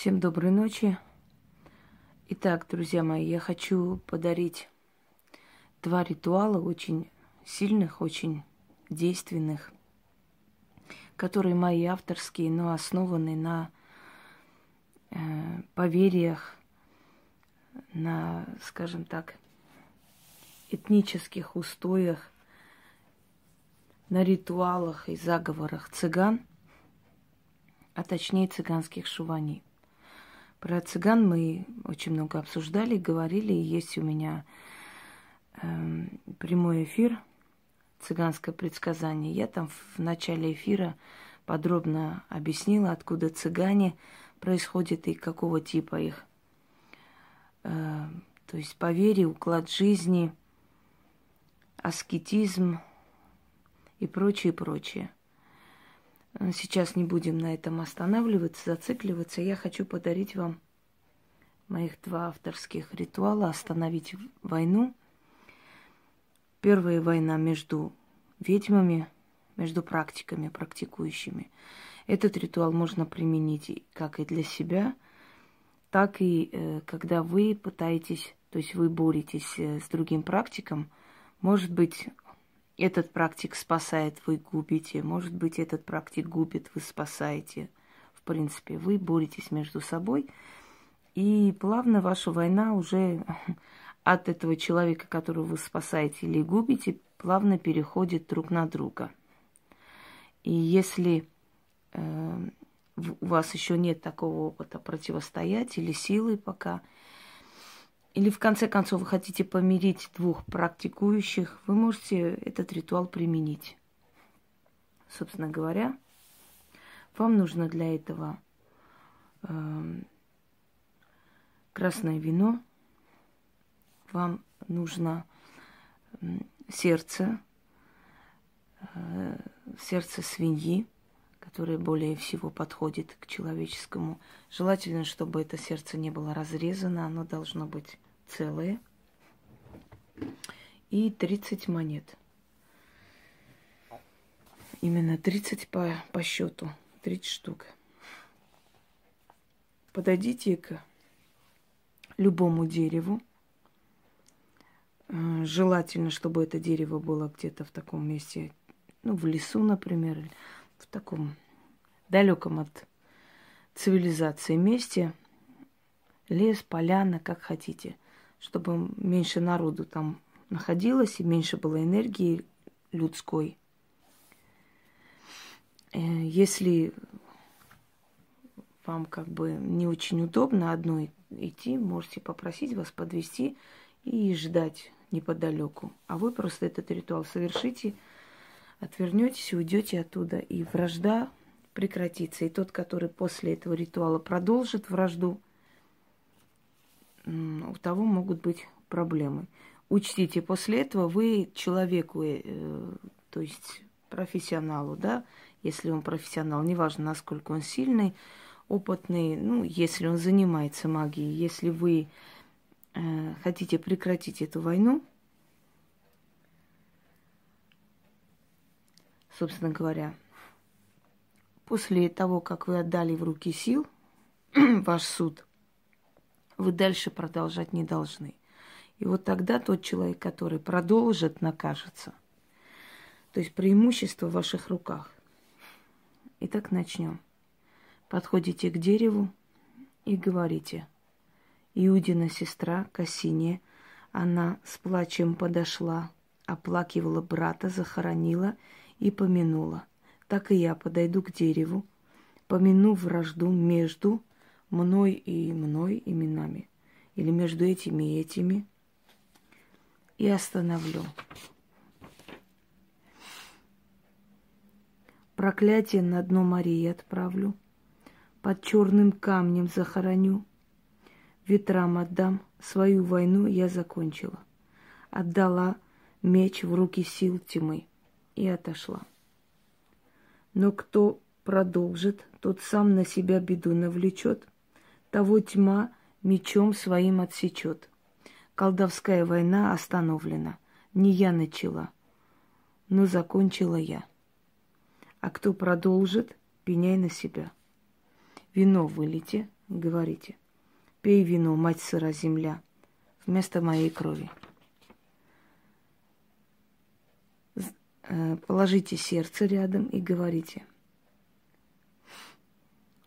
Всем доброй ночи. Итак, друзья мои, я хочу подарить два ритуала очень сильных, очень действенных, которые мои авторские, но основаны на э, поверьях, на, скажем так, этнических устоях, на ритуалах и заговорах цыган, а точнее цыганских шуваней. Про цыган мы очень много обсуждали, говорили. Есть у меня э, прямой эфир «Цыганское предсказание». Я там в начале эфира подробно объяснила, откуда цыгане происходят и какого типа их. Э, то есть поверье, уклад жизни, аскетизм и прочее, прочее. Сейчас не будем на этом останавливаться, зацикливаться. Я хочу подарить вам моих два авторских ритуала «Остановить войну». Первая война между ведьмами, между практиками, практикующими. Этот ритуал можно применить как и для себя, так и э, когда вы пытаетесь, то есть вы боретесь э, с другим практиком, может быть, этот практик спасает, вы губите. Может быть, этот практик губит, вы спасаете. В принципе, вы боретесь между собой. И плавно ваша война уже от этого человека, которого вы спасаете или губите, плавно переходит друг на друга. И если э, у вас еще нет такого опыта противостоять или силы пока, или в конце концов вы хотите помирить двух практикующих, вы можете этот ритуал применить. Собственно говоря, вам нужно для этого э, красное вино, вам нужно сердце, э, сердце свиньи, которое более всего подходит к человеческому. Желательно, чтобы это сердце не было разрезано, оно должно быть целое. И 30 монет. Именно 30 по, по счету. 30 штук. Подойдите к любому дереву. Э, желательно, чтобы это дерево было где-то в таком месте, ну, в лесу, например, в таком далеком от цивилизации месте. Лес, поляна, как хотите, чтобы меньше народу там находилось и меньше было энергии людской. Э, если вам как бы не очень удобно одной идти, можете попросить вас подвести и ждать неподалеку. А вы просто этот ритуал совершите – отвернетесь и уйдете оттуда, и вражда прекратится. И тот, который после этого ритуала продолжит вражду, у того могут быть проблемы. Учтите, после этого вы человеку, э, то есть профессионалу, да, если он профессионал, неважно, насколько он сильный, опытный, ну, если он занимается магией, если вы э, хотите прекратить эту войну, собственно говоря. После того, как вы отдали в руки сил ваш суд, вы дальше продолжать не должны. И вот тогда тот человек, который продолжит, накажется. То есть преимущество в ваших руках. Итак, начнем. Подходите к дереву и говорите. Иудина сестра Кассиния, она с плачем подошла, оплакивала брата, захоронила и помянула. Так и я подойду к дереву, помяну вражду между мной и мной именами, или между этими и этими, и остановлю. Проклятие на дно Марии отправлю, под черным камнем захороню, ветрам отдам, свою войну я закончила. Отдала меч в руки сил тьмы и отошла. Но кто продолжит, тот сам на себя беду навлечет, того тьма мечом своим отсечет. Колдовская война остановлена, не я начала, но закончила я. А кто продолжит, пеняй на себя. Вино вылейте, говорите. Пей вино, мать сыра земля, вместо моей крови. Положите сердце рядом и говорите.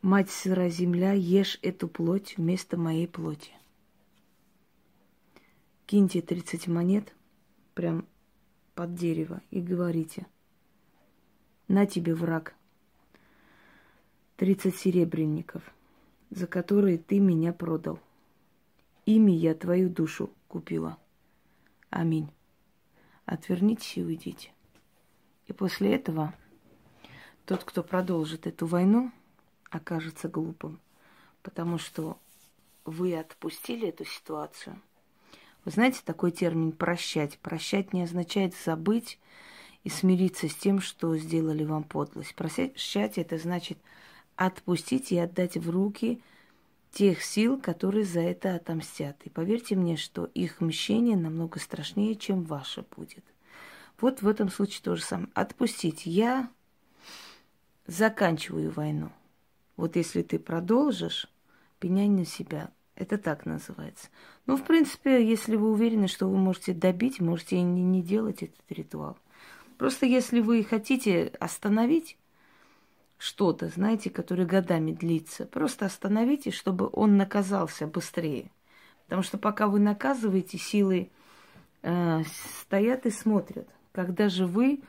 Мать сыра земля, ешь эту плоть вместо моей плоти. Киньте 30 монет прям под дерево и говорите. На тебе, враг, 30 серебряников, за которые ты меня продал. Ими я твою душу купила. Аминь. Отвернитесь и уйдите. И после этого тот, кто продолжит эту войну, окажется глупым, потому что вы отпустили эту ситуацию. Вы знаете такой термин «прощать»? Прощать не означает забыть и смириться с тем, что сделали вам подлость. Прощать – это значит отпустить и отдать в руки тех сил, которые за это отомстят. И поверьте мне, что их мщение намного страшнее, чем ваше будет. Вот в этом случае то же самое. Отпустить. Я заканчиваю войну. Вот если ты продолжишь, пеняй на себя. Это так называется. Ну, в принципе, если вы уверены, что вы можете добить, можете и не, не делать этот ритуал. Просто если вы хотите остановить что-то, знаете, которое годами длится, просто остановите, чтобы он наказался быстрее. Потому что пока вы наказываете, силы э, стоят и смотрят. Когда же вы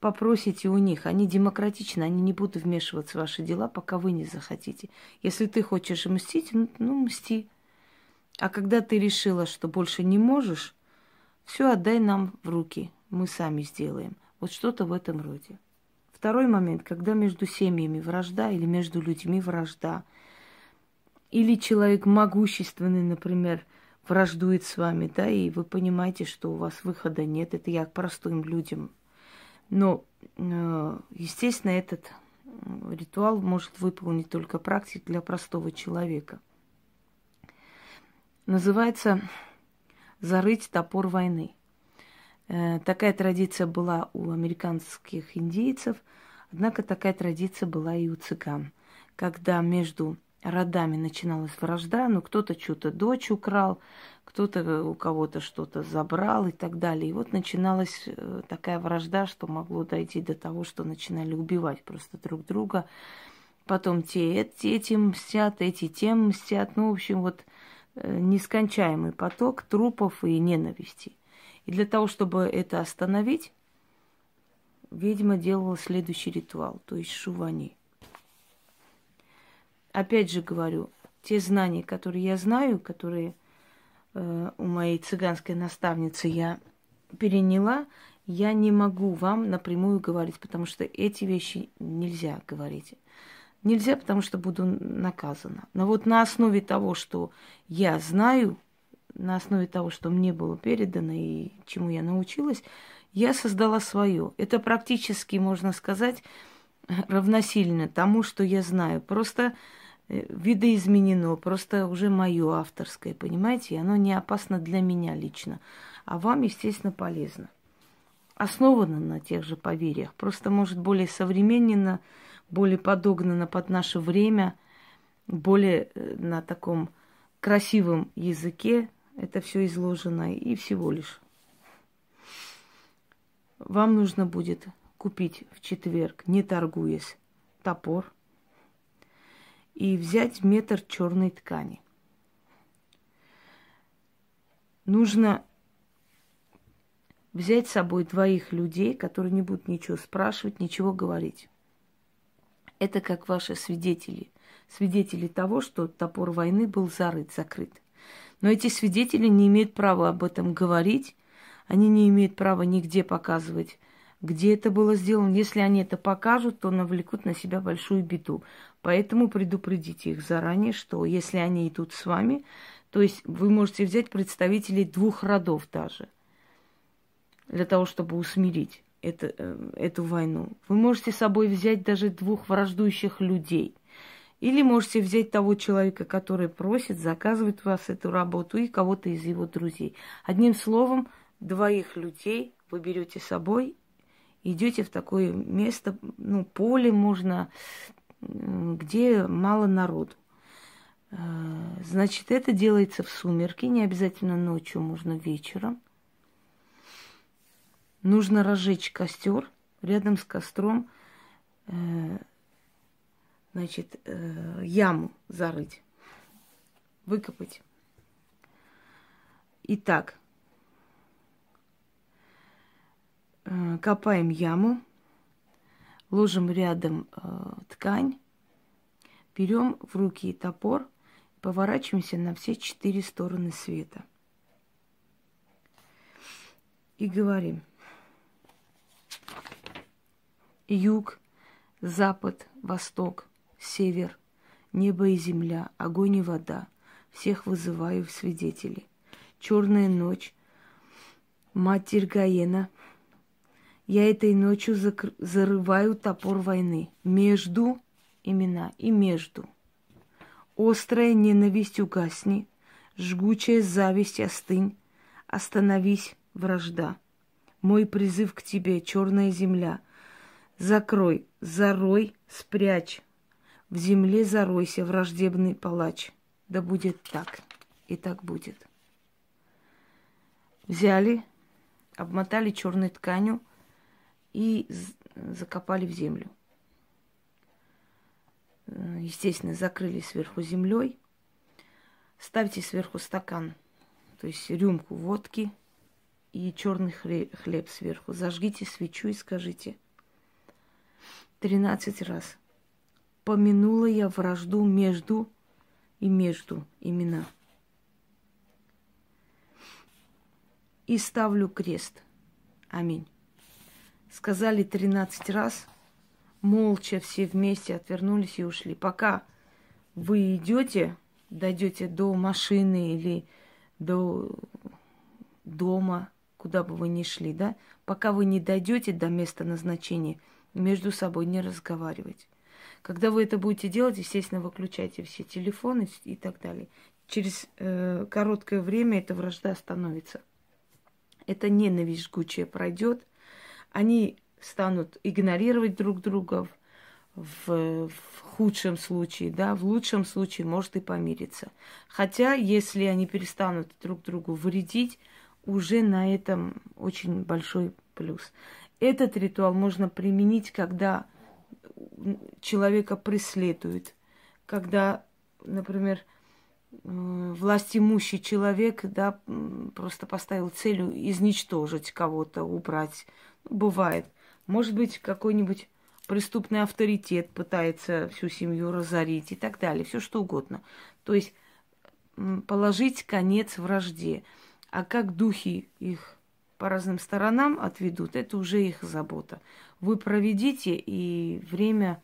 попросите у них, они демократичны, они не будут вмешиваться в ваши дела, пока вы не захотите. Если ты хочешь мстить, ну, ну мсти. А когда ты решила, что больше не можешь, все отдай нам в руки, мы сами сделаем. Вот что-то в этом роде. Второй момент, когда между семьями вражда или между людьми вражда, или человек могущественный, например, враждует с вами, да, и вы понимаете, что у вас выхода нет, это я к простым людям. Но, э, естественно, этот ритуал может выполнить только практик для простого человека. Называется «Зарыть топор войны». Э, такая традиция была у американских индейцев, однако такая традиция была и у цыган, когда между родами начиналась вражда, ну кто-то что-то дочь украл, кто-то у кого-то что-то забрал и так далее. И вот начиналась э, такая вражда, что могло дойти до того, что начинали убивать просто друг друга. Потом те этим мстят, эти тем мстят. Ну, в общем, вот э, нескончаемый поток трупов и ненависти. И для того, чтобы это остановить, ведьма делала следующий ритуал, то есть шувани. Опять же говорю, те знания, которые я знаю, которые э, у моей цыганской наставницы я переняла, я не могу вам напрямую говорить, потому что эти вещи нельзя говорить. Нельзя, потому что буду наказана. Но вот на основе того, что я знаю, на основе того, что мне было передано и чему я научилась, я создала свое. Это практически, можно сказать, равносильно тому, что я знаю. Просто видоизменено, просто уже мое авторское, понимаете? И оно не опасно для меня лично, а вам, естественно, полезно. Основано на тех же поверьях, просто, может, более современно, более подогнано под наше время, более э, на таком красивом языке, это все изложено, и всего лишь. Вам нужно будет купить в четверг, не торгуясь, топор и взять метр черной ткани. Нужно взять с собой двоих людей, которые не будут ничего спрашивать, ничего говорить. Это как ваши свидетели. Свидетели того, что топор войны был зарыт, закрыт. Но эти свидетели не имеют права об этом говорить, они не имеют права нигде показывать, где это было сделано. Если они это покажут, то навлекут на себя большую беду. Поэтому предупредите их заранее, что если они идут с вами, то есть вы можете взять представителей двух родов даже, для того, чтобы усмирить это, э, эту войну. Вы можете с собой взять даже двух враждующих людей – или можете взять того человека, который просит, заказывает вас эту работу, и кого-то из его друзей. Одним словом, двоих людей вы берете с собой, идете в такое место, ну, поле можно, где мало народу. Э, значит, это делается в сумерки, не обязательно ночью, можно вечером. Нужно разжечь костер, рядом с костром, э, значит, э, яму зарыть, выкопать. Итак, копаем яму, ложим рядом ткань, берем в руки топор – Поворачиваемся на все четыре стороны света. И говорим. Юг, запад, восток, север, небо и земля, огонь и вода. Всех вызываю в свидетели. Черная ночь, матерь Гаена. Я этой ночью закр- зарываю топор войны между имена и между Острая ненависть угасни, жгучая зависть остынь, остановись, вражда. Мой призыв к тебе, черная земля, закрой, зарой, спрячь, в земле заройся, враждебный палач. Да будет так, и так будет. Взяли, обмотали черной тканью и закопали в землю. Э, естественно, закрыли сверху землей. Ставьте сверху стакан, то есть рюмку водки и черный хлеб сверху. Зажгите свечу и скажите 13 раз. Помянула я вражду между и между имена. И ставлю крест. Аминь. Сказали 13 раз – молча все вместе отвернулись и ушли. Пока вы идете, дойдете до машины или до дома, куда бы вы ни шли, да, пока вы не дойдете до места назначения, между собой не разговаривать. Когда вы это будете делать, естественно, выключайте все телефоны и так далее. Через э, короткое время эта вражда остановится. Эта ненависть жгучая пройдет. Они станут игнорировать друг друга в, в худшем случае, да, в лучшем случае может и помириться. Хотя, если они перестанут друг другу вредить, уже на этом очень большой плюс. Этот ритуал можно применить, когда человека преследуют, когда, например, власть имущий человек, да, просто поставил целью изничтожить кого-то, убрать. Бывает. Может быть, какой-нибудь преступный авторитет пытается всю семью разорить и так далее, все что угодно. То есть положить конец вражде. А как духи их по разным сторонам отведут, это уже их забота. Вы проведите, и время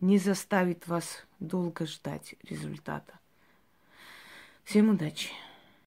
не заставит вас долго ждать результата. Всем удачи!